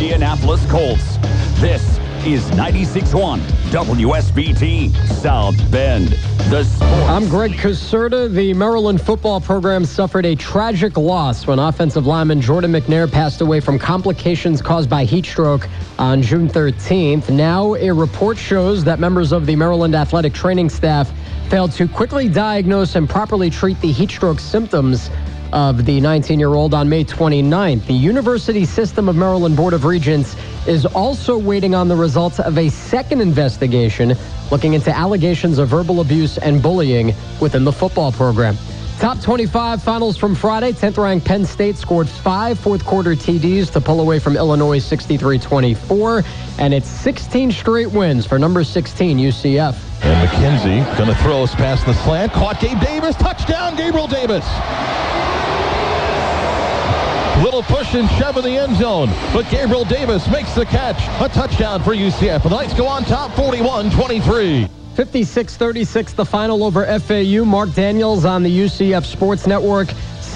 Indianapolis Colts. This is 96.1 WSBT South Bend. The I'm Greg Caserta. The Maryland football program suffered a tragic loss when offensive lineman Jordan McNair passed away from complications caused by heat stroke on June 13th. Now, a report shows that members of the Maryland athletic training staff failed to quickly diagnose and properly treat the heat stroke symptoms of the 19 year old on May 29th. The University System of Maryland Board of Regents is also waiting on the results of a second investigation looking into allegations of verbal abuse and bullying within the football program. Top 25 finals from Friday. 10th ranked Penn State scored five fourth quarter TDs to pull away from Illinois 63 24. And it's 16 straight wins for number 16 UCF. And McKenzie going to throw us past the slant. Caught Gabe Davis. Touchdown, Gabriel Davis. Little push and shove in the end zone, but Gabriel Davis makes the catch. A touchdown for UCF. The Knights go on top 41-23. 56-36 the final over FAU. Mark Daniels on the UCF Sports Network.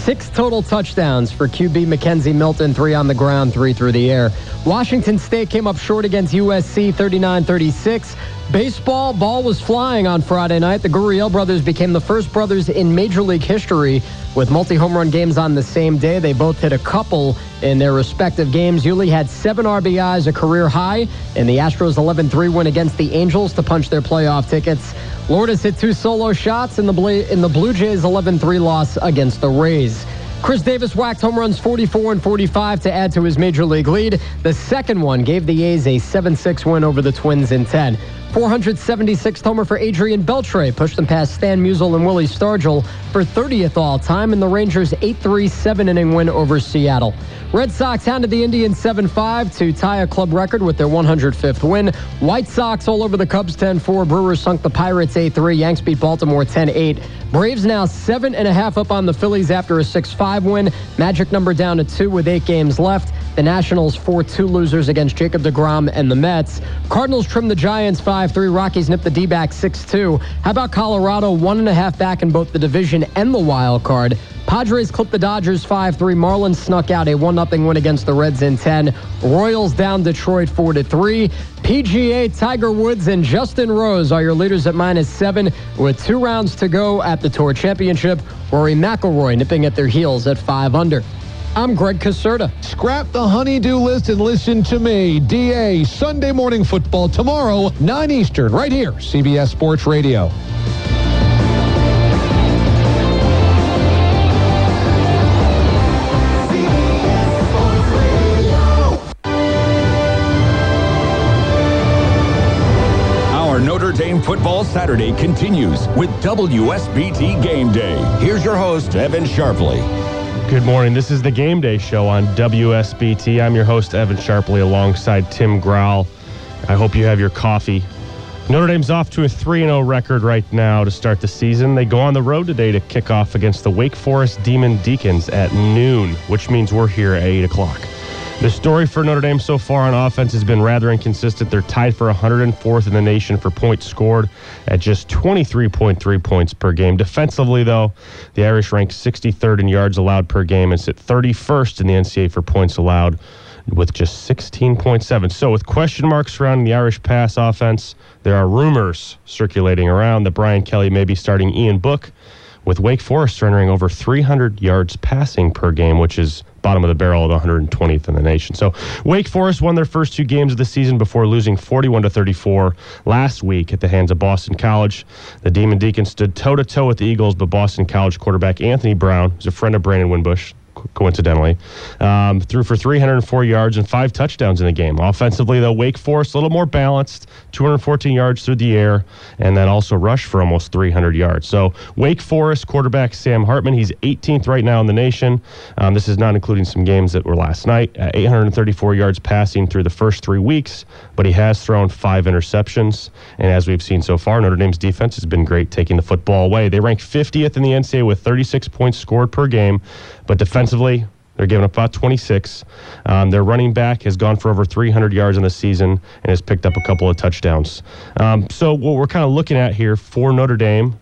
Six total touchdowns for QB McKenzie Milton, three on the ground, three through the air. Washington State came up short against USC 39-36. Baseball ball was flying on Friday night. The Gurriel brothers became the first brothers in Major League history with multi-home run games on the same day. They both hit a couple in their respective games. Yuli had seven RBIs, a career high, in the Astros 11-3 win against the Angels to punch their playoff tickets. Lourdes hit two solo shots in the, Bla- in the Blue Jays 11-3 loss against the Rays. Khris Davis whacked home runs 44 and 45 to add to his major league lead. The second one gave the A's a 7-6 win over the Twins in 10. 476th homer for Adrian Beltre pushed them past Stan Musial and Willie Stargell for 30th all time in the Rangers' 8-3 7-inning win over Seattle. Red Sox hounded the Indians 7-5 to tie a club record with their 105th win. White Sox all over the Cubs 10-4. Brewers sunk the Pirates 8-3. Yanks beat Baltimore 10-8. Braves now seven and a half up on the Phillies after a 6-5 win. Magic number down to two with eight games left. The Nationals 4-2 losers against Jacob DeGrom and the Mets. Cardinals trim the Giants 5-3. Rockies nip the D-backs 6-2. How about Colorado? One and a half back in both the division and the wild card. Padres clipped the Dodgers 5-3. Marlins snuck out a 1-0 win against the Reds in 10. Royals down Detroit 4-3. PGA, Tiger Woods, and Justin Rose are your leaders at minus seven with two rounds to go at the Tour Championship. Rory McIlroy nipping at their heels at 5 under. I'm Greg Caserta. Scrap the honeydew list and listen to me. DA, Sunday morning football tomorrow, 9 Eastern, right here, CBS Sports Radio. Our Notre Dame football Saturday continues with WSBT Game Day. Here's your host, Evan Sharpley. Good morning. This is the Game Day Show on WSBT. I'm your host, Evan Sharpley, alongside Tim Growl. I hope you have your coffee. Notre Dame's off to a 3 0 record right now to start the season. They go on the road today to kick off against the Wake Forest Demon Deacons at noon, which means we're here at 8 o'clock. The story for Notre Dame so far on offense has been rather inconsistent. They're tied for 104th in the nation for points scored at just 23.3 points per game. Defensively, though, the Irish rank 63rd in yards allowed per game and sit 31st in the NCAA for points allowed with just 16.7. So, with question marks surrounding the Irish pass offense, there are rumors circulating around that Brian Kelly may be starting Ian Book, with Wake Forest rendering over 300 yards passing per game, which is bottom of the barrel at 120th in the nation. So Wake Forest won their first two games of the season before losing 41 to 34 last week at the hands of Boston College. The Demon Deacons stood toe to toe with the Eagles, but Boston College quarterback Anthony Brown, who's a friend of Brandon Wimbush, coincidentally. Um, threw for 304 yards and five touchdowns in the game. Offensively, though, Wake Forest a little more balanced, 214 yards through the air, and then also rushed for almost 300 yards. So Wake Forest quarterback Sam Hartman, he's 18th right now in the nation. Um, this is not including some games that were last night. Uh, 834 yards passing through the first three weeks, but he has thrown five interceptions. And as we've seen so far, Notre Dame's defense has been great taking the football away. They rank 50th in the NCAA with 36 points scored per game, but they're giving up about 26. Um, their running back has gone for over 300 yards in the season and has picked up a couple of touchdowns. Um, so, what we're kind of looking at here for Notre Dame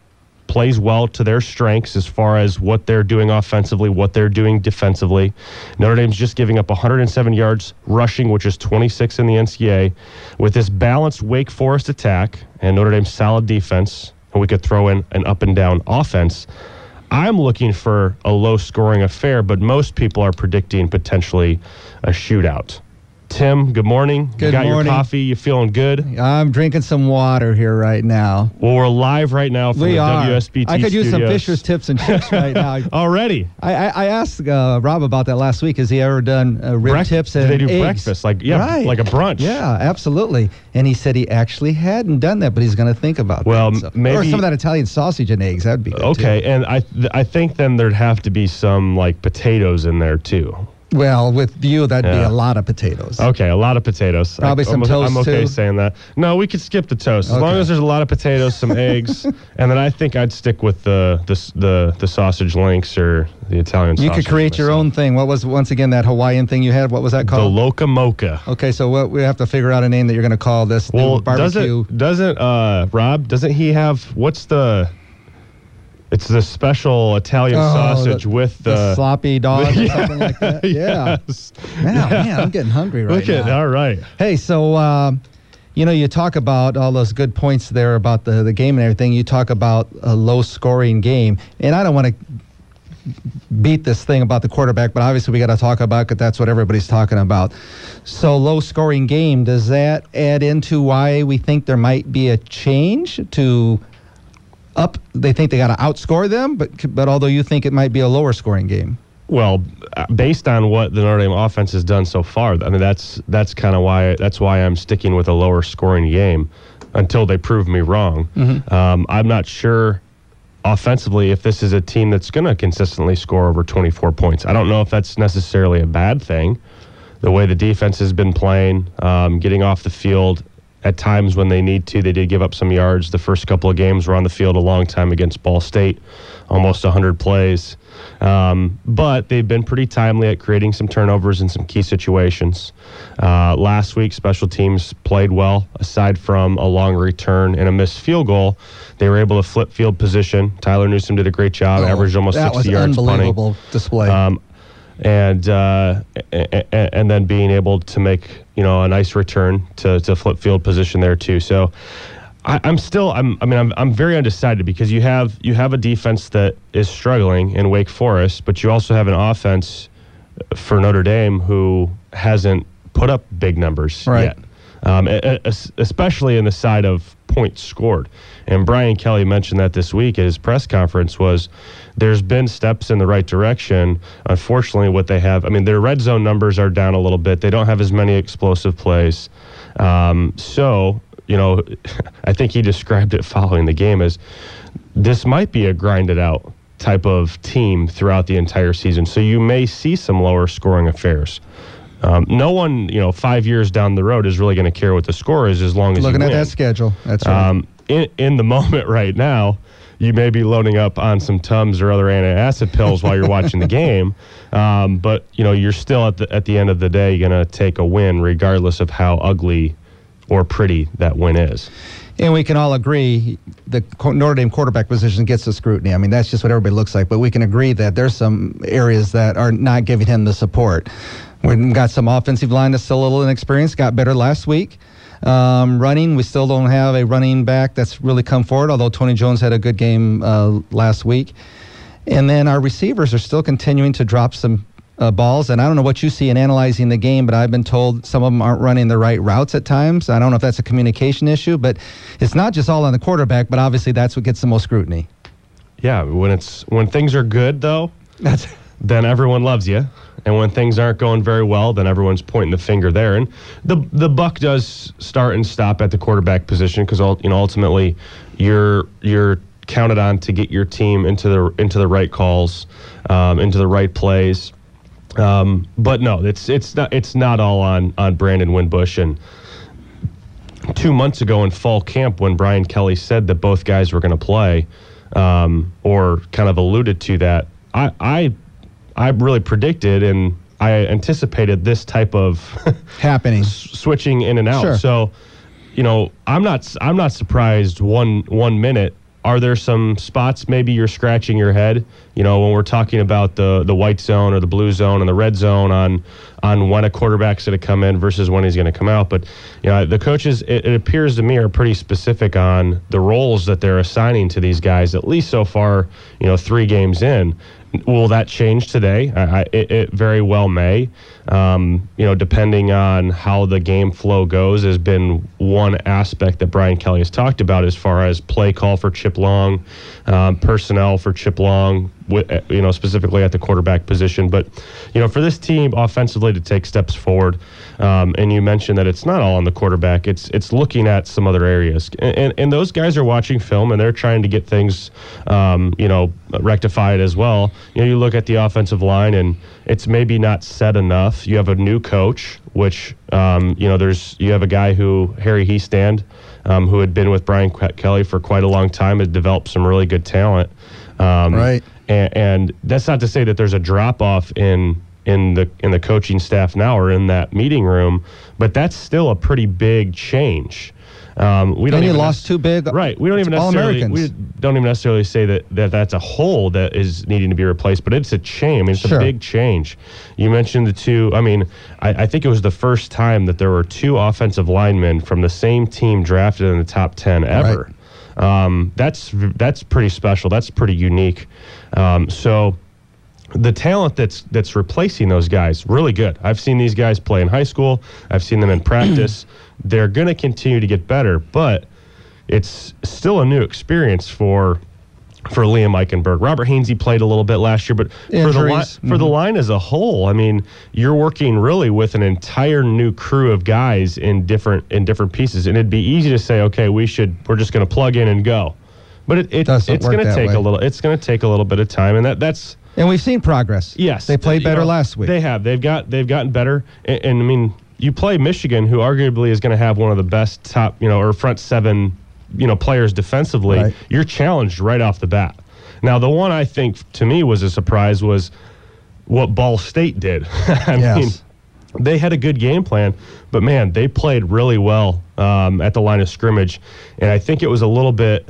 plays well to their strengths as far as what they're doing offensively, what they're doing defensively. Notre Dame's just giving up 107 yards rushing, which is 26 in the NCAA. With this balanced Wake Forest attack and Notre Dame's solid defense, and we could throw in an up and down offense. I'm looking for a low scoring affair, but most people are predicting potentially a shootout. Tim, good morning. you Good got morning. your coffee. You feeling good? I'm drinking some water here right now. Well, we're live right now from we the are. WSBT I could use some studios. Fisher's tips and tricks right now. already. I, I, I asked uh, Rob about that last week. Has he ever done uh, rib Brec- tips and they do eggs? breakfast, like- yeah, Right. like a brunch. Yeah, absolutely. And he said he actually hadn't done that, but he's going to think about Well, that. m- maybe- or some of that Italian sausage and eggs. That'd be good Okay, too. and I th- I think then there'd have to be some like potatoes in there too. Well, with you, that'd be a lot of potatoes. Okay, a lot of potatoes. Probably I, some I'm, toast, I'm okay too? saying that. No, we could skip the toast as long as there's a lot of potatoes, some eggs, and then I think I'd stick with the the the, the sausage links or the Italian. You could create your own thing. What was once again that Hawaiian thing you had? What was that called? The? Loco Moco. okay, so what we have to figure out a name that you're going to call this Well, barbecue. doesn't doesn't uh Rob doesn't he have what's the? It's the special Italian Oh, sausage the- with the the. sloppy dog or something like that. Yeah. Yes. Man, man, I'm getting hungry right Look at now. all right. Hey, so um, you know, you talk about all those good points there about the the game and everything. You talk about a low scoring game, and I don't want to beat this thing about the quarterback, but obviously we got to talk about it. That's what everybody's talking about. So low scoring game. Does that add into why we think there might be a change to? Up, they think they got to outscore them, but but although you think it might be a lower scoring game, Well, uh, based on what the Notre Dame offense has done so far, I mean that's that's kind of why that's why I'm sticking with a lower scoring game until they prove me wrong. Um, I'm not sure offensively if this is a team that's going to consistently score over 24 points. I don't know if that's necessarily a bad thing. The way the defense has been playing, um, getting off the field at times when they need to, they did give up some yards. The first couple of games were on the field a long time against Ball State, almost 100 plays. Um, but they've been pretty timely at creating some turnovers in some key situations. Uh, last week, special teams played well. Aside from a long return and a missed field goal, they were able to flip field position. Tyler Newsome did a great job, averaged almost Oh, that 60 was yards punting unbelievable display. um, and uh, and then being able to make you know a nice return to, to flip field position there too. So I, I'm still I'm I mean I'm I'm very undecided because you have you have a defense that is struggling in Wake Forest, but you also have an offense for Notre Dame who hasn't put up big numbers Right. yet. Um, es- especially in the side of points scored. And Brian Kelly mentioned that this week at his press conference was there's been steps in the right direction. Unfortunately, what they have, I mean, their red zone numbers are down a little bit. They don't have as many explosive plays. Um, so, you know, I think he described it following the game as this might be a grinded out type of team throughout the entire season. So you may see some lower scoring affairs. Um, no one, you know, five years down the road is really going to care what the score is as long as Looking at win. that schedule, that's right. Um, in, in the moment right now, you may be loading up on some Tums or other antacid pills while you're watching the game. Um, but, you know, you're still at the, at the end of the day going to take a win regardless of how ugly or pretty that win is. And we can all agree the Notre Dame quarterback position gets the scrutiny. I mean, that's just what everybody looks like. But we can agree that there's some areas that are not giving him the support. We've got some offensive line that's still a little inexperienced, got better last week. Um, running, we still don't have a running back that's really come forward, although Tony Jones had a good game uh, last week. And then our receivers are still continuing to drop some uh, balls. And I don't know what you see in analyzing the game, but I've been told some of them aren't running the right routes at times. I don't know if that's a communication issue, but it's not just all on the quarterback, but obviously that's what gets the most scrutiny. Yeah, when it's when things are good though, That's then everyone loves you. And when things aren't going very well, then everyone's pointing the finger there. And the the buck does start and stop at the quarterback position because you know ultimately you're you're counted on to get your team into the into the right calls, um, into the right plays. Um, but no, it's it's not it's not all on on Brandon Wimbush and two months ago in fall camp when Brian Kelly said that both guys were going to play, um, or kind of alluded to that. I I I really predicted and I anticipated this type of happening switching in and out. Sure. So, you know, I'm not I'm not surprised one one minute. Are there some spots maybe you're scratching your head? You know, when we're talking about the the white zone or the blue zone and the red zone on on when a quarterback's going to come in versus when he's going to come out. But you know, the coaches, it, it appears to me, are pretty specific on the roles that they're assigning to these guys. At least so far, you know, three games in. Will that change today? I, it, it, very well may. Um, you know, depending on how the game flow goes, has been one aspect that Brian Kelly has talked about as far as play call for Chip Long, um, personnel for Chip Long, you know, specifically at the quarterback position. But, you know, for this team offensively to take steps forward, um, and you mentioned that it's not all on the quarterback. It's it's looking at some other areas, and and, and those guys are watching film and they're trying to get things, um, you know, rectified as well. You know, you look at the offensive line and it's maybe not set enough. You have a new coach, which um, you know, there's you have a guy who Harry Hiestand. Um, who had been with Brian Kelly for quite a long time, had developed some really good talent. Um, right. And, and that's not to say that there's a drop off in in the in the coaching staff now or in that meeting room, but that's still a pretty big change. Um, we don't and you lost two big right. We don't even necessarily we don't even necessarily say that, that that's a hole that is needing to be replaced, but it's a change. I mean, it's sure. a big change. You mentioned the two. I mean, I, I, think it was the first time that there were two offensive linemen from the same team drafted in the top ten ever. Right. Um, that's that's pretty special. That's pretty unique. Um, so the talent that's that's replacing those guys really good. I've seen these guys play in high school. I've seen them in practice. They're going to continue to get better, but it's still a new experience for for Liam Eichenberg. Robert Hainsey played a little bit last year, but Injuries. for the li- mm-hmm. for the mm-hmm. line as a whole, I mean, you're working really with an entire new crew of guys in different in different pieces, and it'd be easy to say, okay, we should we're just going to plug in and go, but it, it it's going to take way. a little it's going to take a little bit of time, and that that's and we've seen progress. Yes, they played better know, last week. They have. They've got. They've gotten better. And, and I mean, you play Michigan, who arguably is going to have one of the best top, you know, or front seven, you know, players defensively. Right. You're challenged right off the bat. Now, the one I think to me was a surprise was what Ball State did. I yes. mean, they had a good game plan, but man, they played really well um, at the line of scrimmage, and I think it was a little bit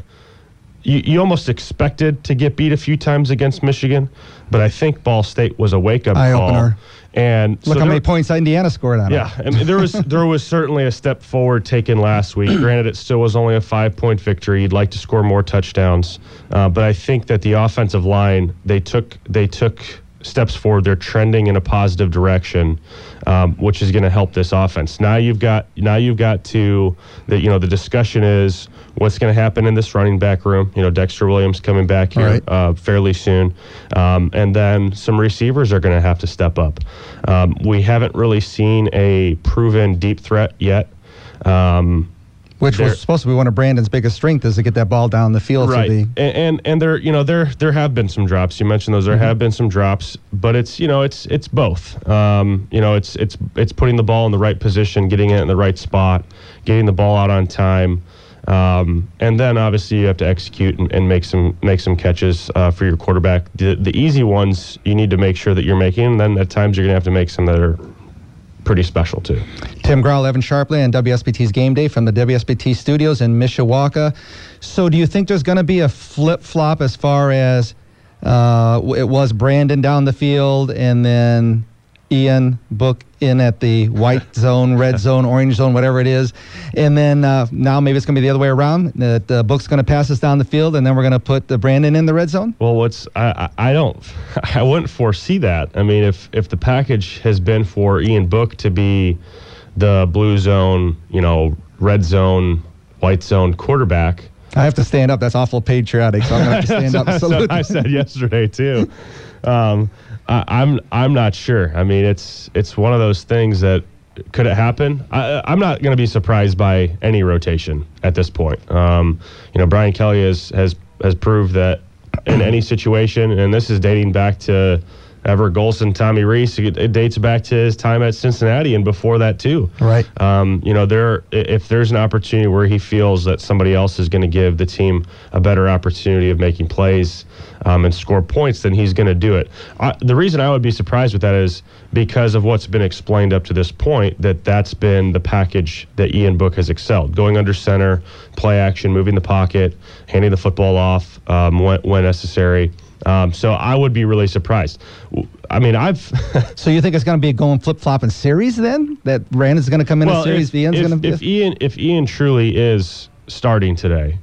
you, you almost expected to get beat a few times against Michigan, but I think Ball State was a wake up call. Opener. And look so how many points Indiana scored on yeah, it. Yeah, there was there was certainly a step forward taken last week. Granted, it still was only a five point victory. You'd like to score more touchdowns, uh, but I think that the offensive line they took they took steps forward. They're trending in a positive direction, um, which is going to help this offense. Now you've got now you've got to the you know the discussion is what's going to happen in this running back room. You know Dexter Williams coming back here right. uh, fairly soon, um, and then some receivers are going to have to step up. Um, we haven't really seen a proven deep threat yet. Um, which was supposed to be one of Brandon's biggest strengths is to get that ball down the field. Right, the and, and, and there you know there there have been some drops. You mentioned those. There mm-hmm. have been some drops, but it's you know it's it's both. Um, you know it's it's it's putting the ball in the right position, getting it in the right spot, getting the ball out on time. Um, and then obviously you have to execute and, and make some make some catches uh, for your quarterback. The, the easy ones you need to make sure that you're making, and then at times you're going to have to make some that are pretty special too. Tim Growell, Evan Sharpley, and WSBT's Game Day from the WSBT studios in Mishawaka. So, do you think there's going to be a flip flop as far as uh, it was Brandon down the field and then Ian Book in at the white zone, red zone, orange zone, whatever it is. And then uh, now maybe it's going to be the other way around. That the Book's going to pass us down the field, and then we're going to put the Brandon in the red zone. Well, what's I, I don't I wouldn't foresee that. I mean, if if the package has been for Ian Book to be the blue zone, you know, red zone, white zone quarterback. I have to stand up. That's awful patriotic. So I'm going to have to stand up. I said yesterday too. Um, I, I'm I'm not sure. I mean, it's it's one of those things that could it happen? I, I'm not going to be surprised by any rotation at this point. Um, you know, Brian Kelly has has has proved that in any situation, and this is dating back to Everett Golson, Tommy Rees. It, it dates back to his time at Cincinnati and before that too. Right. Um, you know, there if there's an opportunity where he feels that somebody else is going to give the team a better opportunity of making plays um, and score points, then he's going to do it. I, the reason I would be surprised with that is because of what's been explained up to this point. That that's been the package that Ian Book has excelled: going under center, play action, moving the pocket, handing the football off um, when, when necessary. Um, so I would be really surprised. I mean, I've. so you think it's going to be a going flip flopping series then? That Rand is going to come in well, a series, if, Ian's going to be. If Ian, if Ian truly is starting today,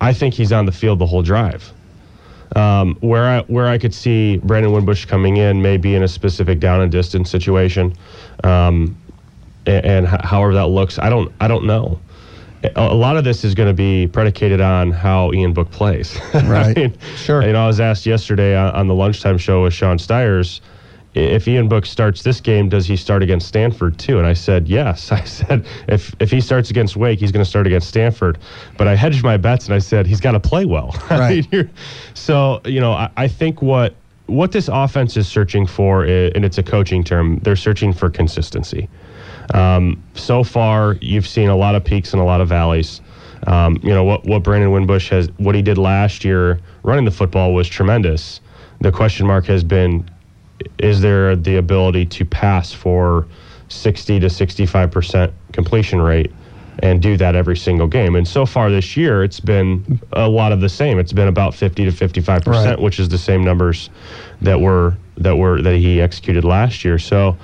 I think he's on the field the whole drive. Um, where I where I could see Brandon Wimbush coming in, maybe in a specific down and distance situation, um, and, and however that looks, I don't I don't know a lot of this is going to be predicated on how Ian Book plays. Right. I mean, sure. You know, I was asked yesterday on, on the lunchtime show with Sean Stiers if Ian Book starts this game, does he start against Stanford too? And I said yes. I said if if he starts against Wake, he's going to start against Stanford. But I hedged my bets and I said he's got to play well. Right. so you know, I, I think what what this offense is searching for, is, and it's a coaching term, they're searching for consistency. Um, so far, you've seen a lot of peaks and a lot of valleys. Um, you know what what Brandon Wimbush has, what he did last year running the football was tremendous. The question mark has been, is there the ability to pass for 60 to 65 percent completion rate? and do that every single game. And so far this year, it's been a lot of the same. It's been about 50 to 55 percent, right. which is the same numbers that were that were that he executed last year. So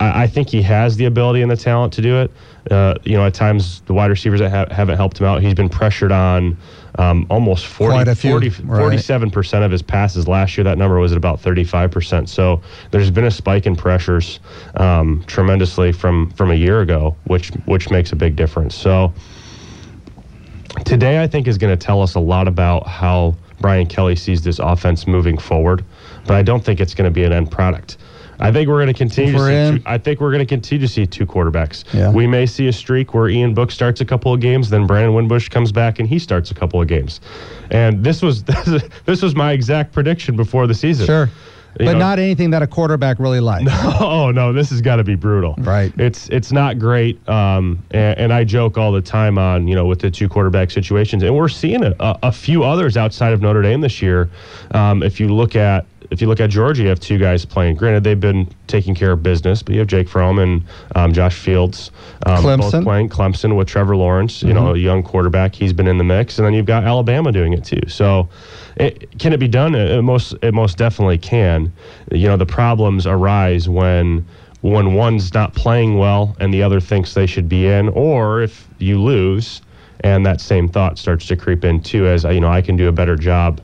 I, I, think he has the ability and the talent to do it. Uh, you know, at times the wide receivers that ha- haven't helped him out, he's been pressured on um, almost 40, 40 47% of his passes last year. That number was at about 35%. So there's been a spike in pressures um, tremendously from, from a year ago, which, which makes a big difference. So today, I think, is going to tell us a lot about how Brian Kelly sees this offense moving forward, but I don't think it's going to be an end product. I think we're going to continue. To see two, I think we're going to continue to see two quarterbacks. Yeah. We may see a streak where Ian Book starts a couple of games, then Brandon Wimbush comes back and he starts a couple of games. And this was this was my exact prediction before the season. Sure. You but know, not anything that a quarterback really likes. No, oh no, this has got to be brutal. Right. It's it's not great. Um, and, and, I joke all the time on you know with the two quarterback situations, and we're seeing a, a few others outside of Notre Dame this year. Um, if you look at if you look at Georgia, you have two guys playing. Granted, they've been taking care of business, but you have Jake Fromm and um, Josh Fields um, both playing Clemson with Trevor Lawrence, you mm-hmm. know, a young quarterback. He's been in the mix, and then you've got Alabama doing it too. So, it, can it be done? It most it most definitely can. You know, the problems arise when when one's not playing well and the other thinks they should be in, or if you lose and that same thought starts to creep in too, as you know, I can do a better job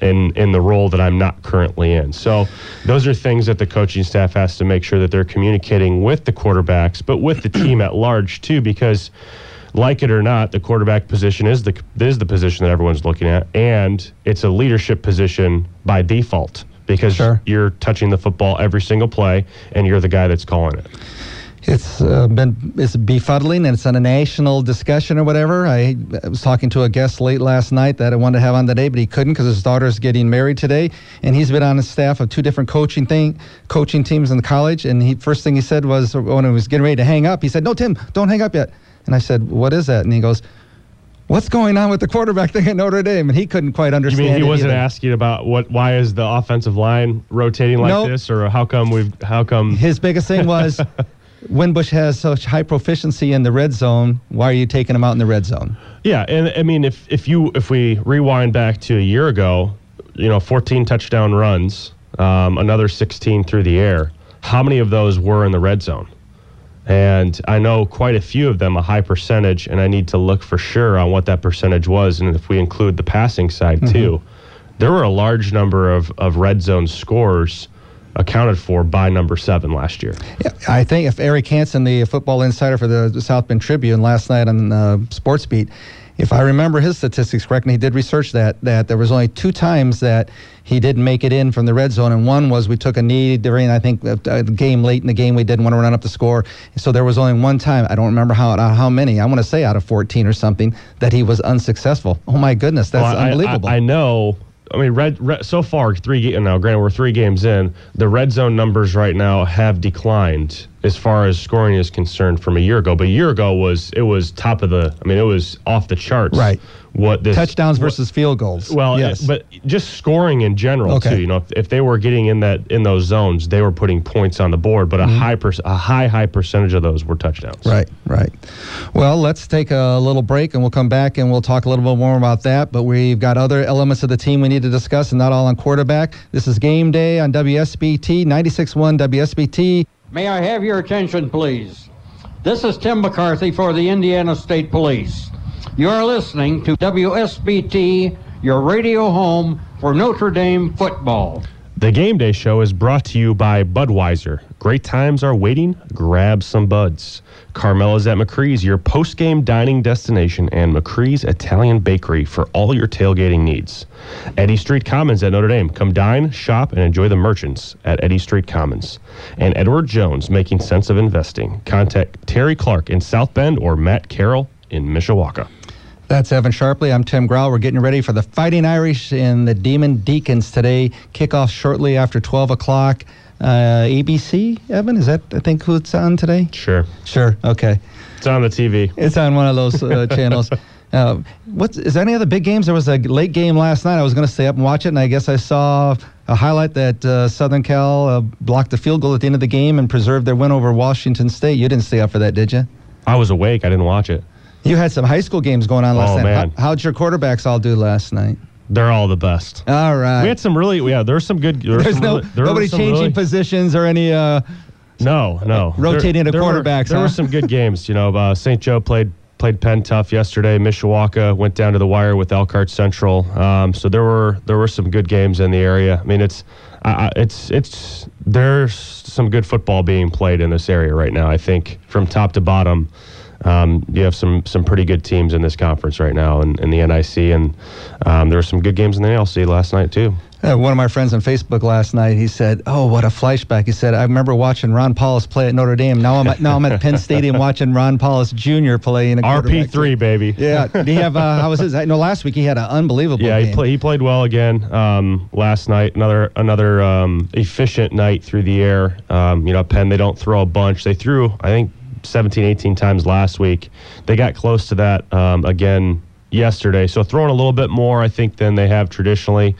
in in the role that I'm not currently in. So those are things that the coaching staff has to make sure that they're communicating with the quarterbacks, but with the team at large too, because like it or not, the quarterback position is the is the position that everyone's looking at, and it's a leadership position by default because sure. you're touching the football every single play, and you're the guy that's calling it. It's uh, been it's befuddling and it's on a national discussion or whatever. I, I, was talking to a guest late last night that I wanted to have on today, but he couldn't because his daughter's getting married today, and he's been on the staff of two different coaching thing coaching teams in the college. And he first thing he said was when he was getting ready to hang up, he said, "No, Tim, don't hang up yet." And I said, "What is that?" And he goes, what's going on with the quarterback thing at Notre Dame? And he couldn't quite understand. You mean he wasn't either. asking about what? Why is the offensive line rotating like nope. this, or how come we've? How come? His biggest thing was Wimbush has such high proficiency in the red zone. Why are you taking him out in the red zone? Yeah, and I mean, if if you if we rewind back to a year ago, you know, 14 touchdown runs, um, another 16 through the air. How many of those were in the red zone? And I know quite a few of them, a high percentage, and I need to look for sure on what that percentage was. And if we include the passing side mm-hmm. too, there were a large number of, of red zone scores accounted for by number seven last year. Yeah, I think if Eric Hansen, the football insider for the South Bend Tribune last night on uh, Sports Beat, if I remember his statistics correctly, he did research that that there was only two times that he didn't make it in from the red zone, and one was we took a knee during I think a game late in the game we didn't want to run up the score, so there was only one time I don't remember how uh, how many I want to say out of 14 or something that he was unsuccessful. Oh my goodness, that's Well, I- unbelievable. I, I know. I mean, red, red so far three. Now, granted, we're three games in. The red zone numbers right now have declined as far as scoring is concerned from a year ago. But a year ago was it was top of the. I mean, it was off the charts. Right. What this Touchdowns what- versus field goals. Well, yes, but just scoring in general Okay. too. You know, if, if they were getting in that in those zones, they were putting points on the board. But a high per, a high high percentage of those were touchdowns. Mm-hmm. Right, right. Well, let's take a little break and we'll come back and we'll talk a little bit more about that. But we've got other elements of the team we need to discuss and not all on quarterback. This is game day on WSBT, 96.1 WSBT. May I have your attention, please? This is Tim McCarthy for the Indiana State Police. You're listening to WSBT, your radio home for Notre Dame football. The Game Day Show is brought to you by Budweiser. Great times are waiting. Grab some buds. Carmela's at McCree's, your post-game dining destination, and McCree's Italian Bakery for all your tailgating needs. Eddy Street Commons at Notre Dame. Come dine, shop, and enjoy the merchants at Eddy Street Commons. And Edward Jones, making sense of investing. Contact Terry Clark in South Bend or Matt Carroll in Mishawaka. That's Evan Sharpley. I'm Tim Grau. We're getting ready for the Fighting Irish and the Demon Deacons today. Kickoff shortly after 12 o'clock. Uh, ABC, Evan, is that, I think, who it's on today? Sure. Sure, okay. It's on the TV. It's on one of those uh, channels. Uh, what's is there any other big games? There was a late game last night. I was going to stay up and watch it, and I guess I saw a highlight that uh, Southern Cal uh, blocked the field goal at the end of the game and preserved their win over Washington State. You didn't stay up for that, did you? I was awake. I didn't watch it. You had some high school games going on last Oh, night. man. How, how'd your quarterbacks all do last night? They're all the best. All right. We had some really, yeah. There's some good. There There's some no really- there nobody changing really- positions or any. Uh, No, no. Rotating the were- quarterbacks, There huh? were some good games. You know, uh, St. Joe played played Penn tough yesterday. Mishawaka went down to the wire with Elkhart Central. Um, so there were there were some good games in the area. I mean, it's I- it's it's there's some good football being played in this area right now. I think from top to bottom. Um, you have some some pretty good teams in this conference right now in, in the NIC, and um, there were some good games in the ALC last night too. Uh, one of my friends on Facebook last night, he said, "Oh, what a flashback!" He said, "I remember watching Ron Powlus play at Notre Dame. Now I'm at, now I'm at Penn Stadium watching Ron Powlus Jr. play in a quarterback." RP three baby. Yeah, he have? Uh, how was his? I know last week he had an unbelievable. Yeah, game. he, play, he played well again um, last night. Another another um, efficient night through the air. Um, you know, Penn they don't throw a bunch. They threw I think 17, 18 times last week. They got close to that um, again yesterday. So throwing a little bit more I think than they have traditionally.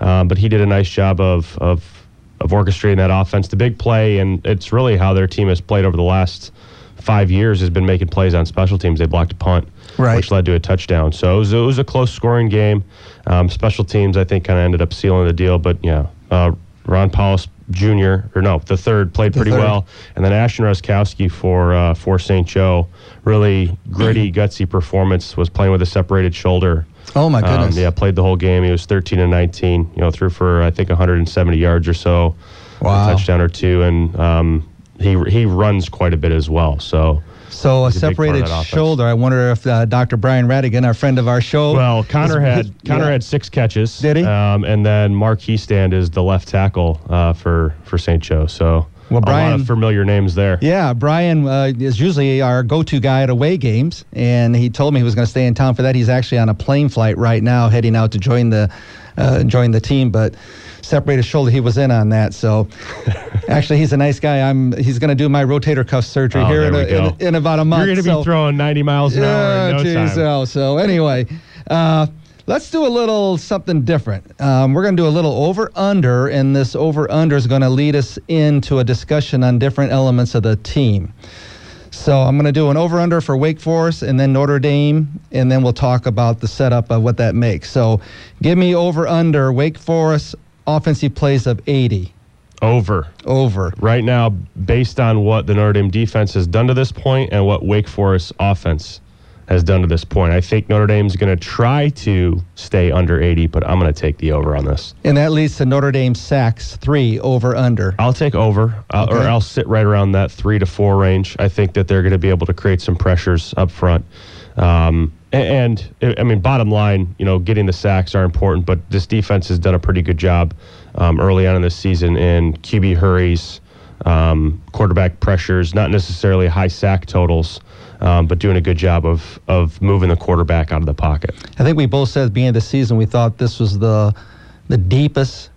Um, but he did a nice job of of of orchestrating that offense. The big play, and it's really how their team has played over the last five years has been making plays on special teams. They blocked a punt, Right. which led to a touchdown. So it was, it was a close scoring game. Um, special teams, I think, kind of ended up sealing the deal. But yeah, uh, Ron Powlus Jr. or no, the third played The pretty third. well, and then Ashton Roskowski for uh, for St. Joe, really gritty, gutsy performance. Was playing with a separated shoulder. Oh my Um, goodness! yeah, played the whole game. He was 13 and 19. You know, threw for I think 170 yards or so, Wow. a touchdown or two, and um, he he runs quite a bit as well. So. So a he's a big part of separated shoulder. I wonder if uh, Dr. Brian Radigan, our friend of our show, Well, Connor had Connor yeah. had six catches. Did he? Um, and then Mark Hiestand is the left tackle uh, for for St. Joe. So Well, Brian, a lot of familiar names there. Yeah, Brian uh, is usually our go-to guy at away games, and he told me he was going to stay in town for that. He's actually on a plane flight right now, heading out to join the uh, join the team, but separated shoulder. He was in on that, so actually he's a nice guy. I'm. He's going to do my rotator cuff surgery Oh, here in, a, in, in about a month. You're going to so- be throwing 90 miles an hour in no geez, time. oh, so anyway, uh, let's do a little something different. Um, we're going to do a little over under, and this over under is going to lead us into a discussion on different elements of the team. So I'm going to do an over under for Wake Forest and then Notre Dame, and then we'll talk about the setup of what that makes. So give me over under Wake Forest offensive plays of 80. Over. Over. Right now, based on what the Notre Dame defense has done to this point and what Wake Forest offense has done to this point, I think Notre Dame's going to try to stay under 80, but I'm going to take the over on this. And that leads to Notre Dame sacks, three over under. I'll take over, uh, or I'll sit right around that three to four range. I think that they're going to be able to create some pressures up front. Um, and I mean, bottom line, you know, getting the sacks are important, but this defense has done a pretty good job um, early on in this season in QB hurries, um, quarterback pressures, not necessarily high sack totals, um, but doing a good job of of moving the quarterback out of the pocket. I think we both said at the beginning of the season we thought this was the the deepest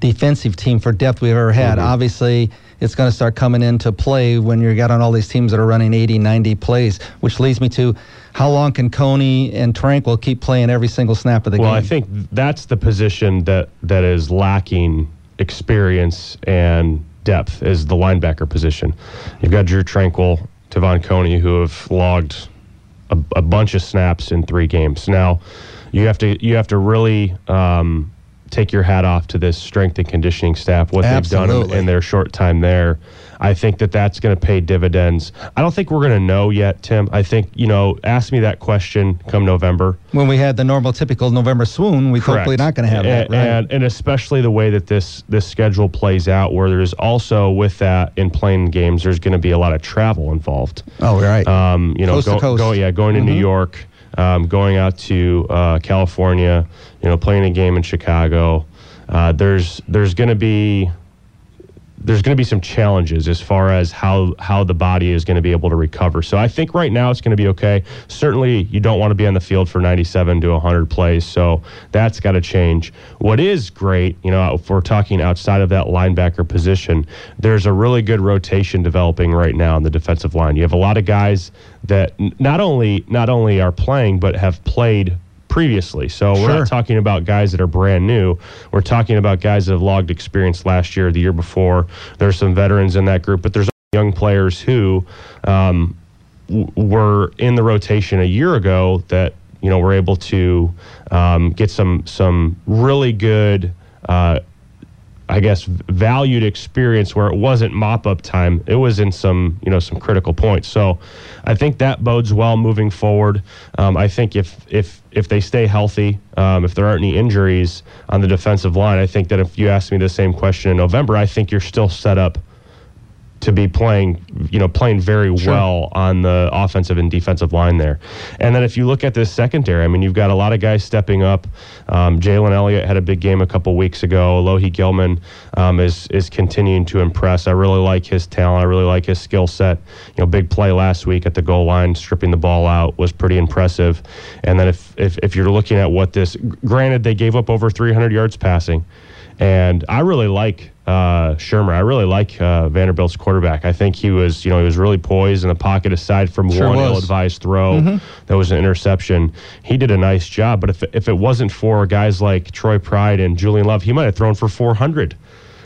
defensive team for depth we've ever had. Mm-hmm. Obviously, it's going to start coming into play when you got on all these teams that are running 80, 90 plays, which leads me to how long can Coney and Tranquill keep playing every single snap of the well, game? Well, I think that's the position that that is lacking experience and depth is the linebacker position. You've got Drue Tranquill, Te'von Coney, who have logged a, a, bunch of snaps in three games. Now, you have to you have to really um, take your hat off to this strength and conditioning staff, what Absolutely. they've done in, their short time there. I think that that's going to pay dividends. I don't think we're going to know yet, Tim. I think, you know, ask me that question come November. When we had the normal, typical November swoon, we're hopefully not going to have and, that, right? And, and especially the way that this, this schedule plays out, where there's also, with that, in playing games, there's going to be a lot of travel involved. Oh, right. Um, you know, coast go, to coast. Go, yeah, going to mm-hmm. New York, um, going out to uh, California, you know, playing a game in Chicago. Uh, there's there's going to be there's going to be some challenges as far as how how the body is going to be able to recover. So I think right now it's going to be okay. Certainly, you don't want to be on the field for 97 to 100 plays, so that's got to change. What is great, you know, if we're talking outside of that linebacker position, there's a really good rotation developing right now on the defensive line. You have a lot of guys that not only not only are playing but have played previously. So we're not talking about guys that are brand new. We're talking about guys that have logged experience last year, the year before. There's some veterans in that group, but there's young players who um, w- were in the rotation a year ago that you know were able to um, get some some really good. Uh, I guess valued experience where it wasn't mop up time. It was in some you know some critical points. So I think that bodes well moving forward. Um, I think if if if they stay healthy, um, if there aren't any injuries on the defensive line, I think that if you ask me the same question in November, I think you're still set up to be playing, you know, playing very sure. well on the offensive and defensive line there. And then if you look at this secondary, I mean, you've got a lot of guys stepping up. Um, Jalen Elliott had a big game a couple weeks ago. Alohi Gilman um, is is continuing to impress. I really like his talent. I really like his skill set. You know, big play last week at the goal line, stripping the ball out was pretty impressive. And then if if, if you're looking at what this, granted, they gave up over 300 yards passing. And I really like uh, Shurmur. I really like uh, Vanderbilt's quarterback. I think he was, you know, he was really poised in the pocket. Aside from sure one ill-advised throw, mm-hmm. that was an interception. He did a nice job. But if if it wasn't for guys like Troy Pride and Julian Love, he might have thrown for 400.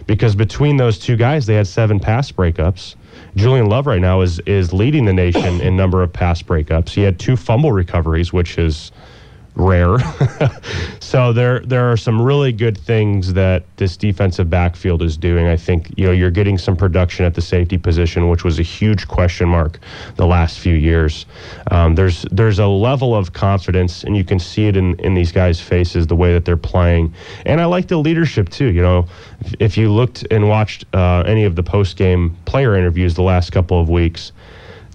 Because between those two guys, they had seven pass breakups. Julian Love right now is is leading the nation in number of pass breakups. He had two fumble recoveries, which is rare. so there there are some really good things that this defensive backfield is doing. I think you know you're getting some production at the safety position, which was a huge question mark the last few years. Um, there's there's a level of confidence, and you can see it in in these guys' faces the way that they're playing. And I like the leadership too. You know, if, if you looked and watched uh, any of the post game player interviews the last couple of weeks.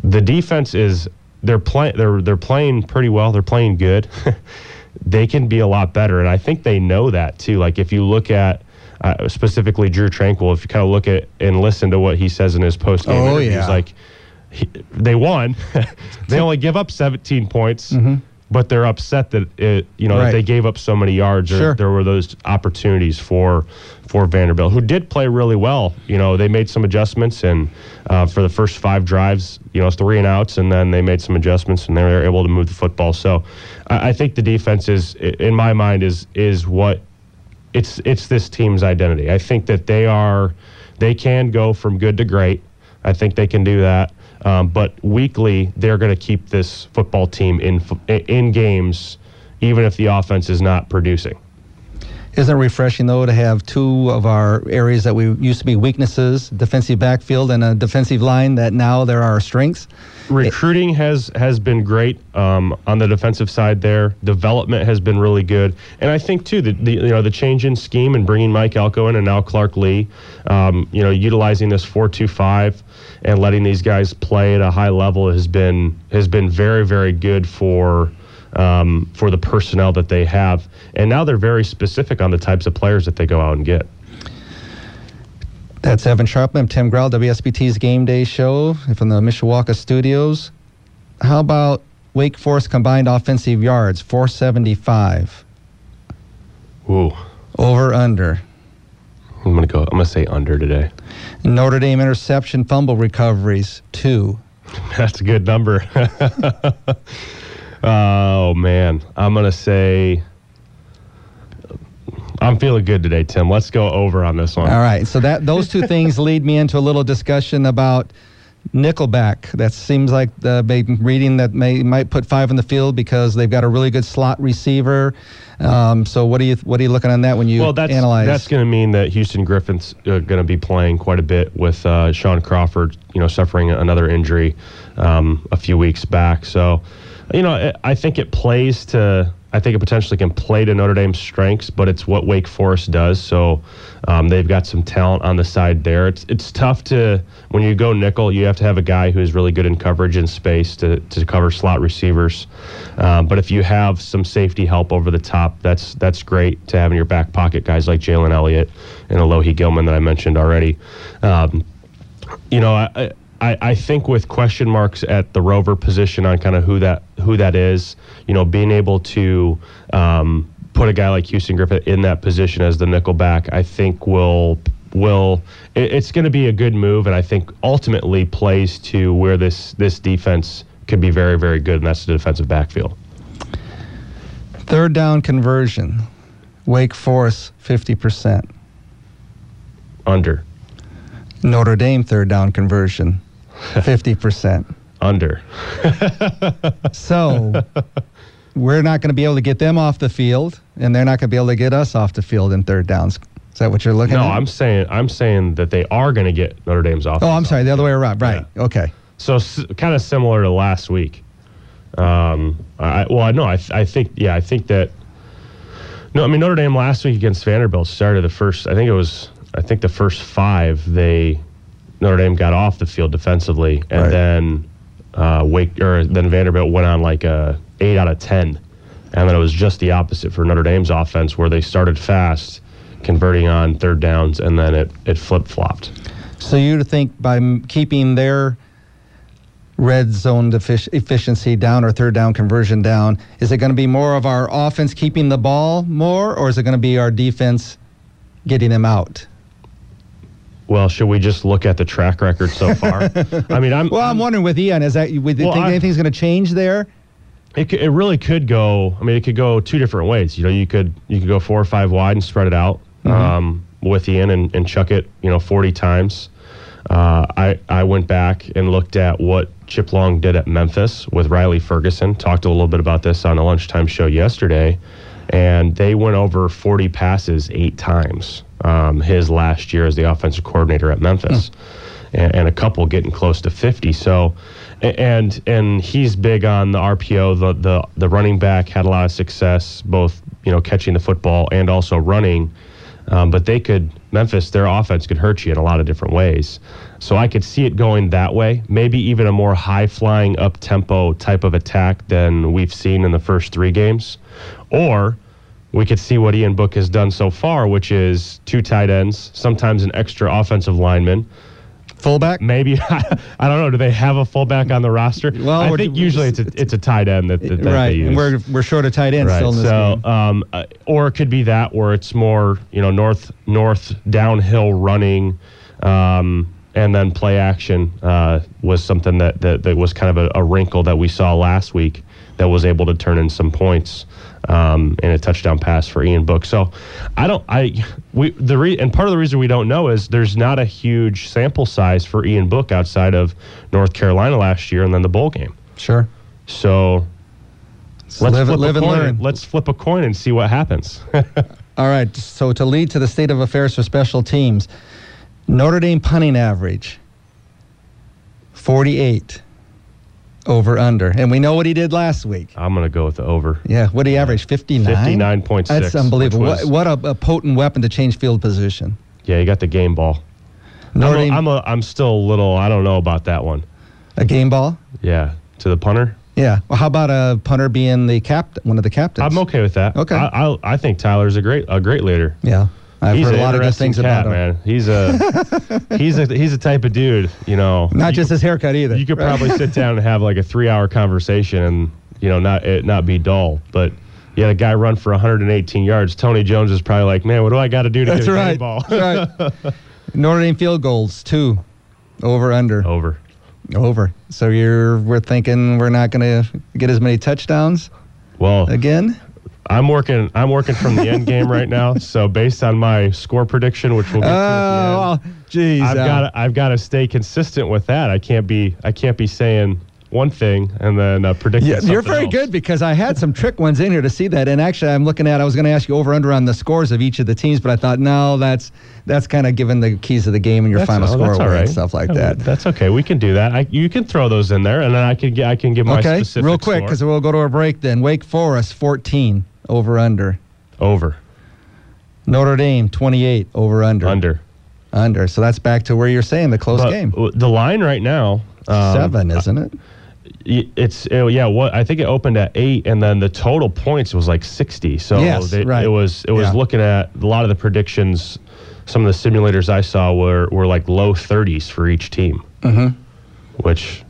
The defense is they're playing they're they're playing pretty well. They're playing good. they can be a lot better, and I think they know that too. Like if you look at uh, specifically Drue Tranquill, if you kind of look at and listen to what he says in his post game oh, interviews, yeah. like he, they won. they only give up 17 points. Mm-hmm. But they're upset that it, you know, Right. that they gave up so many yards. Or Sure. there were those opportunities for for Vanderbilt, who did play really well. You know, they made some adjustments, and uh, for the first five drives, you know, three and outs, and then they made some adjustments, and they were able to move the football. So, I, I think the defense is, in my mind, is is what it's it's this team's identity. I think that they are they can go from good to great. I think they can do that. Um, but weekly, they're going to keep this football team in in games, even if the offense is not producing. Isn't it refreshing though to have two of our areas that we used to be weaknesses, defensive backfield and a defensive line that now there are strengths? Recruiting has has been great um, on the defensive side. There, development has been really good, and I think too that the you know the change in scheme and bringing Mike Elko in and now Clark Lea, um, you know, utilizing this four-two-five and letting these guys play at a high level has been has been very very good for um, for the personnel that they have. And now they're very specific on the types of players that they go out and get. That's Evan Sharpley, I'm Tim Grell, WSBT's Game Day Show from the Mishawaka studios. How about Wake Forest combined offensive yards, 475? Ooh, Over, under. I'm gonna go. I'm gonna say under today. Notre Dame interception fumble recoveries, two. That's a good number. oh man, I'm gonna say. I'm feeling good today, Tim. Let's go over on this one. All right. So that those two things lead me into a little discussion about Nickelback. That seems like the been reading that may might put five in the field because they've got a really good slot receiver. Um, so what are you what are you looking on that when you well, that's analyze? that's going to mean that Houston Griffith's uh, going to be playing quite a bit with uh, Shaun Crawford, you know, suffering another injury um, a few weeks back. So, you know, I think it plays to. I think it potentially can play to Notre Dame's strengths, but it's what Wake Forest does. So um, they've got some talent on the side there. It's it's tough to when you go nickel, you have to have a guy who's really good in coverage and space to, to cover slot receivers. Um, but if you have some safety help over the top, that's that's great to have in your back pocket. Guys like Jalen Elliott and Alohi Gilman that I mentioned already. Um, you know, I, I, I think with question marks at the rover position on kind of who that who that is, you know, being able to um, put a guy like Houston Griffith in that position as the nickel back, I think will will it, it's going to be a good move, and I think ultimately plays to where this this defense could be very very good, and that's the defensive backfield. Third down conversion. Wake Forest 50%. Under, Notre Dame third down conversion 50%. under. So we're not going to be able to get them off the field, and they're not going to be able to get us off the field in third downs. Is that what you're looking No, at? No, I'm saying I'm saying that they are going to get Notre Dame's off. Oh, I'm sorry, the other way around. Right. Okay. So s- kind of similar to last week. Um, I, well, I know. I, th- I think. Yeah, I think that. No, I mean Notre Dame last week against Vanderbilt started the first. I think it was. I think the first five they Notre Dame got off the field defensively, and Right. then uh, Wake or then Vanderbilt went on like a eight out of ten, and then it was just the opposite for Notre Dame's offense, where they started fast, converting on third downs, and then it it flip flopped. So you think by keeping their red zone efficiency down or third down conversion down, is it going to be more of our offense keeping the ball more, or is it going to be our defense getting them out? Well, should we just look at the track record so far? I mean, I'm Well, I'm wondering with Ian, is that you would Well, think I- anything's going to change there? It, it really could go. I mean, it could go two different ways. You know, you could you could go four or five wide and spread it out um, with Ian and, and chuck it. You know, forty times. Uh, I I went back and looked at what Chip Long did at Memphis with Riley Ferguson. Talked a little bit about this on a lunchtime show yesterday, and they went over forty passes eight times. Um, his last year as the offensive coordinator at Memphis and, and a couple getting close to 50. So, and and he's big on the RPO. The the the running back had a lot of success, both you know catching the football and also running. Um, but they could Memphis, their offense could hurt you in a lot of different ways. So I could see it going that way. Maybe even a more high flying, up tempo type of attack than we've seen in the first three games, or we could see what Ian Book has done so far, which is two tight ends, sometimes an extra offensive lineman. Fullback? Maybe I don't know. Do they have a fullback on the roster? Well, I think usually it's a it's a tight end that, that, that right. they use. And we're, we're short of tight ends right. still in this So, game. um, uh, or it could be that where it's more you know north north downhill running, um, and then play action uh, was something that, that that was kind of a, a wrinkle that we saw last week that was able to turn in some points um, and a touchdown pass for Ian Book. So I don't I we the re, and part of the reason we don't know is there's not a huge sample size for Ian Book outside of North Carolina last year and then the bowl game. Sure. So let's live, flip live a and coin. learn. Let's flip a coin and see what happens. All right. So to lead to the state of affairs for special teams, Notre Dame punting average 48 over under. And we know what he did last week. I'm gonna go with the over. Yeah. What did he average? 59? 59.6, That's unbelievable. was- What, what a, a potent weapon to change field position. Yeah, you got the game ball. Notre I'm, Dame, a, I'm a I'm still a little I don't know about that one. a game ball? Yeah, to the punter. Yeah. Well, how about a punter being the captain, one of the captains? I'm okay with that. Okay. I, I, I think Tyler's a great a great leader. Yeah. I've he's heard a lot of good things cat, about him. man. He's a he's a he's a type of dude. You know, Not you just his haircut either. You could right? probably sit down and have like a three hour conversation and you know not it not be dull. But yeah, the guy run for 118 yards. Tony Jones is probably like, man, what do I got to do to That's get a game ball? That's right. Notre Dame field goals two, over under Over. over. So you're we're thinking we're not going to get as many touchdowns Well, again. I'm working. I'm working from the end game right now. So based on my score prediction, which we'll get to at the end, Oh, well, geez. I've uh, got I've got to stay consistent with that. I can't be I can't be saying one thing and then uh, predicting. Yeah, you're very else. good because I had some trick ones in here to see that. And actually, I'm looking at. I was going to ask you over under on the scores of each of the teams, but I thought no, that's that's kind of giving the keys of the game and your That's- final score away and stuff like Oh, that. That's okay. We can do that. I, you can throw those in there, and then I can get I can give my Okay, specific real quick because we'll go to a break. Then Wake Forest 14 over under. over Notre Dame 28 over under. under Under. So that's back to where you're saying the close But game. The line right now um, Seven, isn't it? It's uh, yeah. What I think it opened at eight, and then the total points was like sixty. So Yes, they- right. it was it was Yeah. looking at a lot of the predictions. Some of the simulators I saw were were like low thirties for each team, mm-hmm. which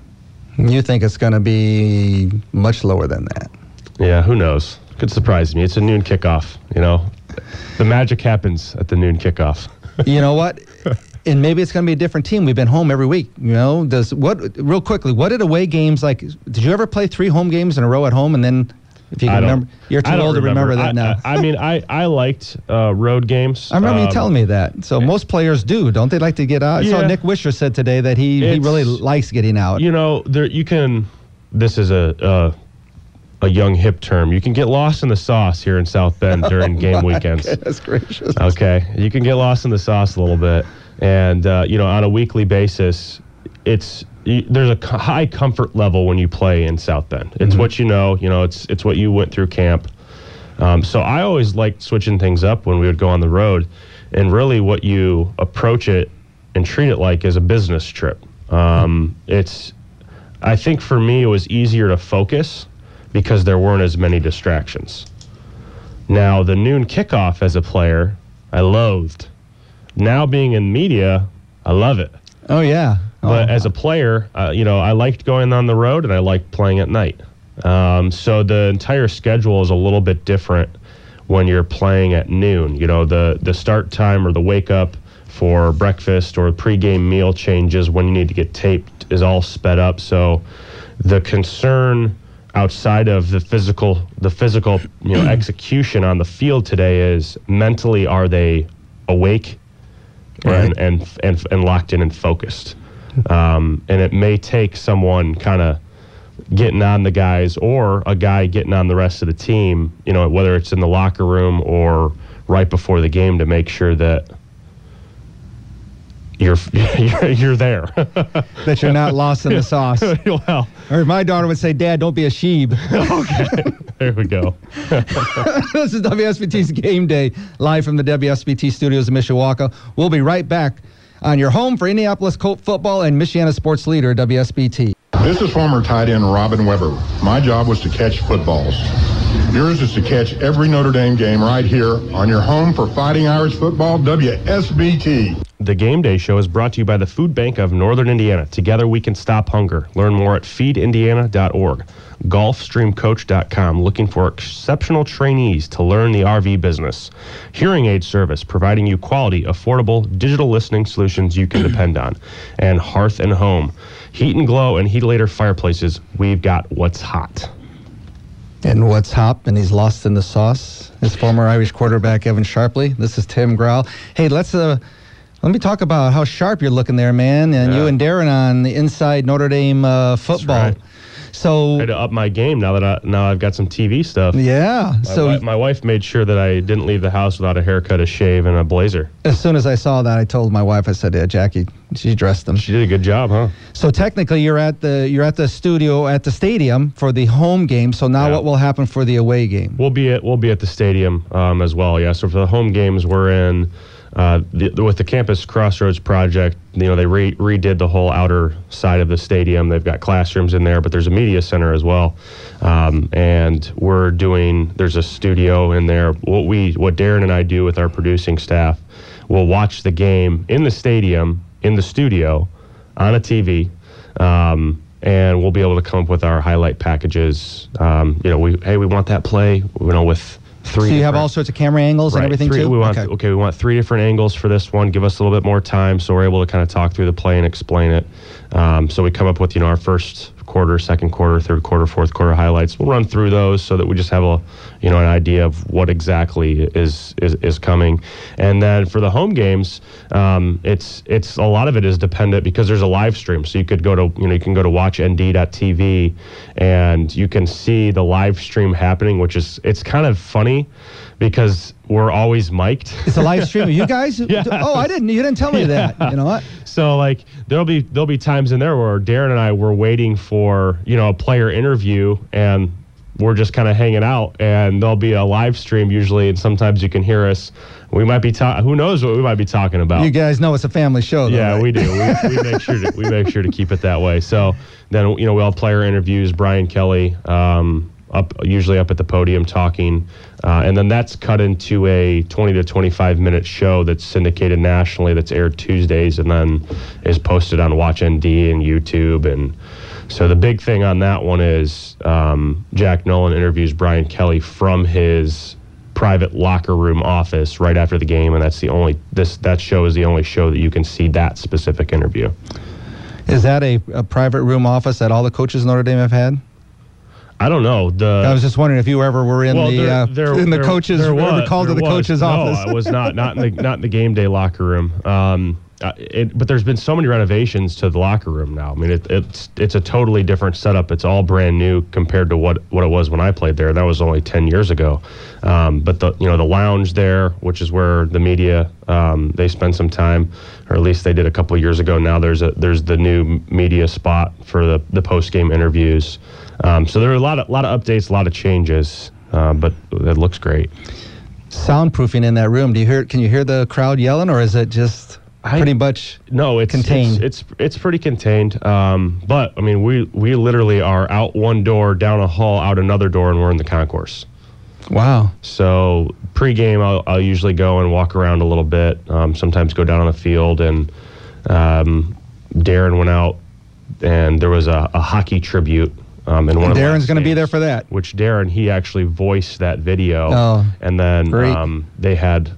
You think it's going to be much lower than that? Yeah, who knows? Could surprise me. It's a noon kickoff. You know, the magic happens at the noon kickoff. you know what? And maybe it's going to be a different team. We've been home every week. You know, does what? Real quickly, what did away games like? Did you ever play three home games in a row at home, and then if you can remember, you're too old to remember that I, now. I, I mean, I I liked uh, road games. I remember you Um, telling me that. So most players do, don't they? Like to get out. I saw Yeah. Nic Weishar said today that he, he really likes getting out. You know, there you can. This is a. Uh, a young hip term. You can get lost in the sauce here in South Bend during game weekends. That's gracious. Okay, you can get lost in the sauce a little bit, and uh, you know on a weekly basis, it's there's a high comfort level when you play in South Bend. It's what you know. You know, it's it's what you went through camp. Um, so I always liked switching things up when we would go on the road, and really what you approach it and treat it like is a business trip. Um, it's I think for me it was easier to focus because there weren't as many distractions. Now, the noon kickoff as a player, I loathed. Now, being in media, I love it. Oh yeah. But Oh. as a player, uh, you know, I liked going on the road and I liked playing at night. Um, so the entire schedule is a little bit different when you're playing at noon. You know, the the start time or the wake up for breakfast or pregame meal changes when you need to get taped is all sped up. So the concern outside of the physical the physical you know execution on the field today is mentally are they awake and and and, and locked in and focused? Um, and it may take someone kind of getting on the guys or a guy getting on the rest of the team you know whether it's in the locker room or right before the game to make sure that you're you're, you're there that you're not lost in the sauce. well Or my daughter would say, "Dad, don't be a sheep." there we go this is WSBT's Game Day, live from the WSBT studios in Mishawaka. We'll be right back on your home for Indianapolis Colt football and Michiana sports leader, WSBT. This is former tight end Robin Weber. My job was to catch footballs. Yours is to catch every Notre Dame game right here on your home for Fighting Irish football, WSBT. The Game Day Show is brought to you by the Food Bank of Northern Indiana. Together we can stop hunger. Learn more at feedindiana.org. Gulfstreamcoach.com, looking for exceptional trainees to learn the RV business. Hearing Aid Service, providing you quality, affordable digital listening solutions you can depend on. And Hearth and Home, heat and glow and heatilator fireplaces. We've got what's hot. And what's hop? And he's lost in the sauce. His former Irish quarterback Evan Sharpley. This is Tim Grau. Hey, let's uh, let me talk about how sharp you're looking there, man. And you and Darren on the inside Notre Dame uh, football. So I had to up my game now that I, now I've got some TV stuff. yeah. My, So wi- my wife made sure that I didn't leave the house without a haircut, a shave, and a blazer. as soon as I saw that, I told my wife. I said, "Yeah, Jackie, she dressed them." She did a good job, huh? So technically, you're at the you're at the studio at the stadium for the home game. So now, Yeah. what will happen for the away game? We'll be at we'll be at the stadium um, as well. Yeah. So for the home games, we're in uh, the, with the Campus Crossroads project, you know, they re- redid the whole outer side of the stadium. They've got classrooms in there, but there's a media center as well. Um, and we're doing, there's a studio in there. What we, what Darren and I do with our producing staff, we'll watch the game in the stadium, in the studio, on a TV. Um, and we'll be able to come up with our highlight packages. Um, you know, we hey, we want that play. You know, with three. So you have all sorts of camera angles and everything three- too. We want okay. okay. We want three different angles for this one. Give us a little bit more time, so we're able to kind of talk through the play and explain it. Um, so we come up with you know our first quarter, second quarter, third quarter, fourth quarter highlights. We'll run through those so that we just have a you know an idea of what exactly is is, is coming. And then for the home games, um, it's it's a lot of it is dependent because there's a live stream. So you could go to you know you can go to watchnd.tv and you can see the live stream happening, which is it's kind of funny because we're always mic'd. It's a live stream. You guys? Yeah. Oh, I didn't. You didn't tell me that. You know what? So like there'll be there'll be times in there where Darren and I were waiting for you know a player interview and we're just kind of hanging out and there'll be a live stream usually and sometimes you can hear us. We might be talking. Who knows what we might be talking about? You guys know it's a family show. Though, yeah, right? we do. We, we make sure to, we make sure to keep it that way. So then you know we'll have player interviews. Brian Kelly um, up usually up at the podium talking, uh, and then that's cut into a 20 to 25 minute show that's syndicated nationally. That's aired Tuesdays and then is posted on WatchND and YouTube and. So the big thing on that one is um, Jack Nolan interviews Brian Kelly from his private locker room office right after the game, and that's the only this that show is the only show that you can see that specific interview. Is that a, a private room office that all the coaches in Notre Dame have had? I don't know the. I was just wondering if you ever were in well, the there, uh, there, in the there- coaches there was- called to the was. coaches no, office. I was not not in the not in the game day locker room. Um, it, but there's been so many renovations to the locker room now. I mean, it, it's it's a totally different setup. It's all brand new compared to what, what it was when I played there. That was only ten years ago. Um, but the you know the lounge there, which is where the media um, they spend some time, or at least they did a couple of years ago. Now there's a there's the new media spot for the the post game interviews. Um, so there are a lot of lot of updates, a lot of changes, uh, but it looks great. Soundproofing in that room. Do you hear? Can you hear the crowd yelling, or is it just pretty much? No, it's Contained. It's it's, it's pretty contained. Um, but I mean, we we literally are out one door, down a hall, out another door, and we're in the concourse. Wow. So pregame, I'll, I'll usually go and walk around a little bit. Um, sometimes go down on the field, and um, Darren went out, and there was a, a hockey tribute. Um, And of the Darren's going to be there for that. Which Darren, he actually voiced that video, Oh, and then um, they had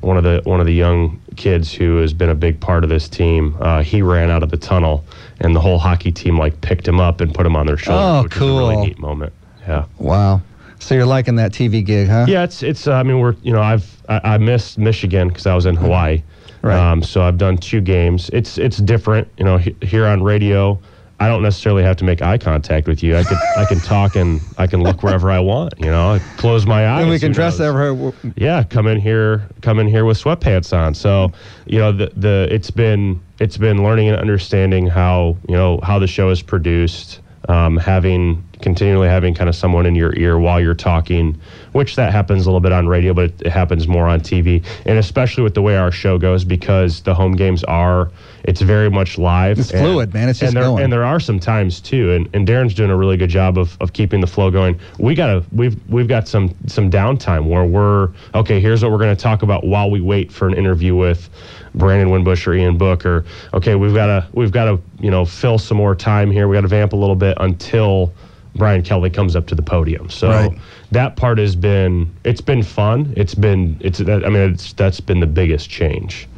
one of the one of the young kids who has been a big part of this team. Uh, he ran out of the tunnel, and the whole hockey team like picked him up and put him on their shoulders, Oh, which was a really neat moment. Yeah. Wow. So you're liking that TV gig, huh? Yeah, it's it's. Uh, I mean, we're you know I've I, I missed Michigan because I was in Hawaii. Mm-hmm. Right. Um, so I've done two games. It's it's different. You know, he, here on radio, I don't necessarily have to make eye contact with you. I could I can talk and I can look wherever I want. You know, I close my eyes. And we can dress ever. yeah, come in here, come in here with sweatpants on. So, you know, the the it's been it's been learning and understanding how you know how the show is produced, um, having continually having kind of someone in your ear while you're talking, which that happens a little bit on radio, but it, it happens more on TV, and especially with the way our show goes because the home games are it's very much live. It's and- fluid, man. It's just and there, going. And there are some times too, and, and Darren's doing a really good job of, of keeping the flow going. We gotta we've we've got some some downtime where we're okay. Here's what we're going to talk about while we wait for an interview with Brandon Wimbush or Ian Book, or okay, we've got to we've got to you know fill some more time here. We got to vamp a little bit until Brian Kelly comes up to the podium. So Right. that part has been it's been fun. It's been it's I mean it's that's been the biggest change.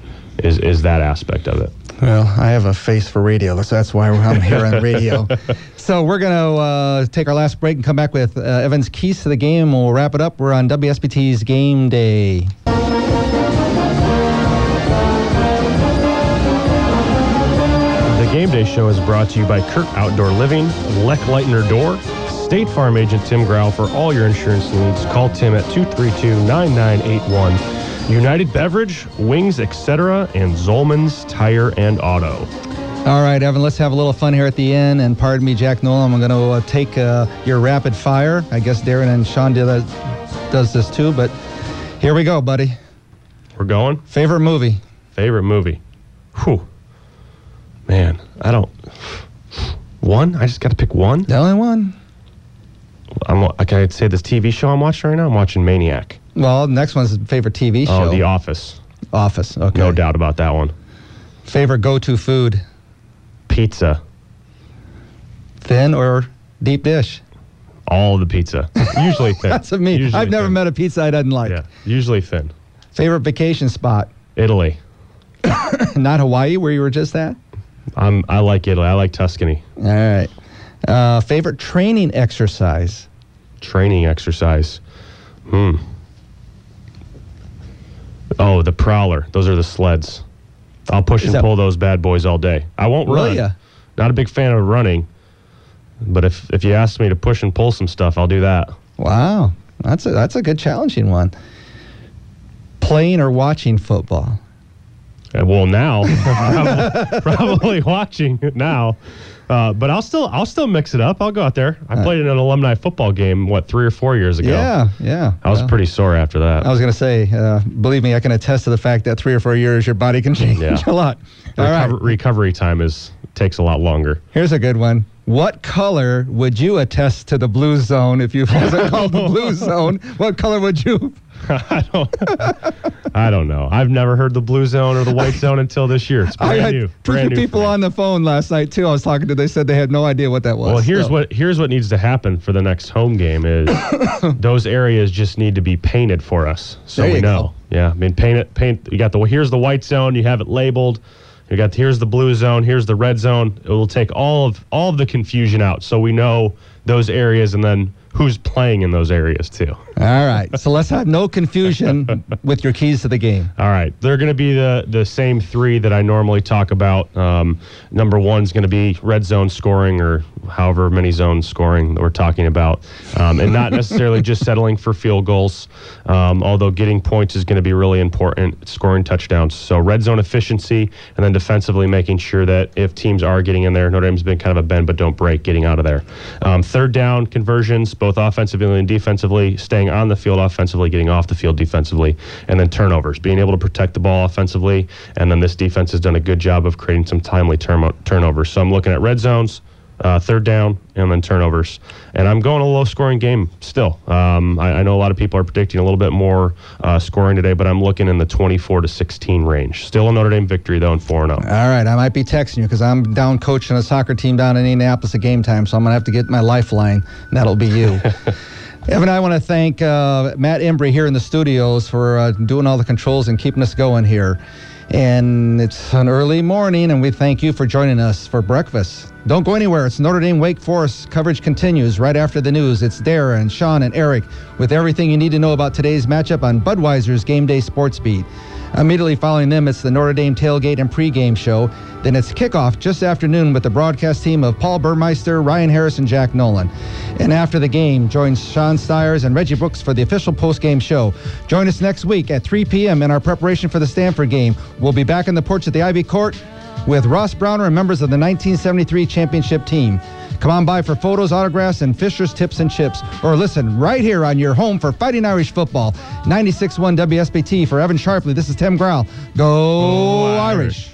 Is, is that aspect of it? Well, I have a face for radio, so that's why I'm here on radio. So we're going to uh, take our last break and come back with uh, Evan's keys to the game. We'll wrap it up. We're on WSBT's Game Day. The Game Day Show is brought to you by Kirk Outdoor Living, Leck Lightner Door, State Farm Agent Tim Grau for all your insurance needs. Call Tim at 232-9981. United Beverage, Wings, etc., and Zolman's Tire and Auto. All right, Evan, let's have a little fun here at the end. And pardon me, Jack Nolan, I'm going to uh, take uh, your rapid fire. I guess Darren and Sean did that, does this too, but here we go, buddy. We're going. Favorite movie? Favorite movie? Whew. Man, I don't. One? I just got to pick one? The only one. I'm, I can say this TV show I'm watching right now? I'm watching Maniac. Well, next one's favorite TV show. Oh, The Office. Office. Okay. No doubt about that one. Favorite go-to food? Pizza. Thin or deep dish? All the pizza. Usually thin. That's me. Usually I've never thin. met a pizza I didn't like. Yeah, usually thin. Favorite vacation spot? Italy. Not Hawaii, where you were just at. I'm, I like Italy. I like Tuscany. All right. Uh, favorite training exercise? Training exercise. Hmm. Oh, the prowler. Those are the sleds. I'll push Is and that- pull those bad boys all day. I won't Will run. ya? Not a big fan of running, but if if you ask me to push and pull some stuff, I'll do that. Wow, that's a that's a good challenging one. Playing or watching football? Uh, Well, now probably, probably watching now, uh, but I'll still I'll still mix it up. I'll go out there. I played in an alumni football game what three or four years ago. Yeah, yeah. I was pretty sore after that. I was going to say, uh, believe me, I can attest to the fact that three or four years, your body can change Yeah. a lot. All right, Recover- recovery time is takes a lot longer. here's a good one. What color would you attest to the blue zone if you wasn't called the blue zone? What color would you? I don't. I don't know. I've never heard the blue zone or the white zone until this year. It's I brand had new. Brand new people on the phone last night too. I was talking to. They said they had no idea what that was. Well, here's So- what here's what needs to happen for the next home game is those areas just need to be painted for us, so we know. go. Yeah, I mean, paint it. Paint. You got the here's the white zone. You have it labeled. You got here's the blue zone. Here's the red zone. It will take all of all of the confusion out, so we know those areas and then who's playing in those areas too. All right. So let's have no confusion with your keys to the game. All right, they're going to be the the same three that I normally talk about. Um, number is going to be red zone scoring, or however many zones scoring that we're talking about, um, and not necessarily just settling for field goals. Um, although getting points is going to be really important, scoring touchdowns. So red zone efficiency, and then defensively making sure that if teams are getting in there, Notre Dame's been kind of a bend but don't break, getting out of there. Um, third down conversions, both offensively and defensively, staying on the field offensively, getting off the field defensively, and then turnovers, being able to protect the ball offensively. And then this defense has done a good job of creating some timely turn- turnovers. So I'm looking at red zones, uh, third down, and then turnovers. And I'm going a low scoring game still. Um, I, I know a lot of people are predicting a little bit more uh, scoring today, but I'm looking in the 24 to 16 range. Still a Notre Dame victory, though, in 4 0. All right. I might be texting you because I'm down coaching a soccer team down in Indianapolis at game time. So I'm going to have to get my lifeline, and that'll be you. Evan, I want to thank uh, Matt Embry here in the studios for uh, doing all the controls and keeping us going here. And it's an early morning, and we thank you for joining us for breakfast. Don't go anywhere. It's Notre Dame Wake Forest. Coverage continues right after the news. It's Darren and Sean, and Eric with everything you need to know about today's matchup on Budweiser's Game Day Sports Beat. Immediately following them, it's the Notre Dame tailgate and pregame show. Then it's kickoff just afternoon with the broadcast team of Paul Burmeister, Ryan Harris, and Jack Nolan. And after the game, join Sean Stiers and Reggie Brooks for the official postgame show. Join us next week at 3 p.m. in our preparation for the Stanford game. We'll be back in the porch at the Ivy Court with Ross Browner and members of the 1973 championship team. Come on by for photos, autographs, and Fisher's Tips and Chips. Or listen right here on your home for Fighting Irish football. 96.1 WSBT for Evan Sharpley. This is Tim Grau. Go, Irish.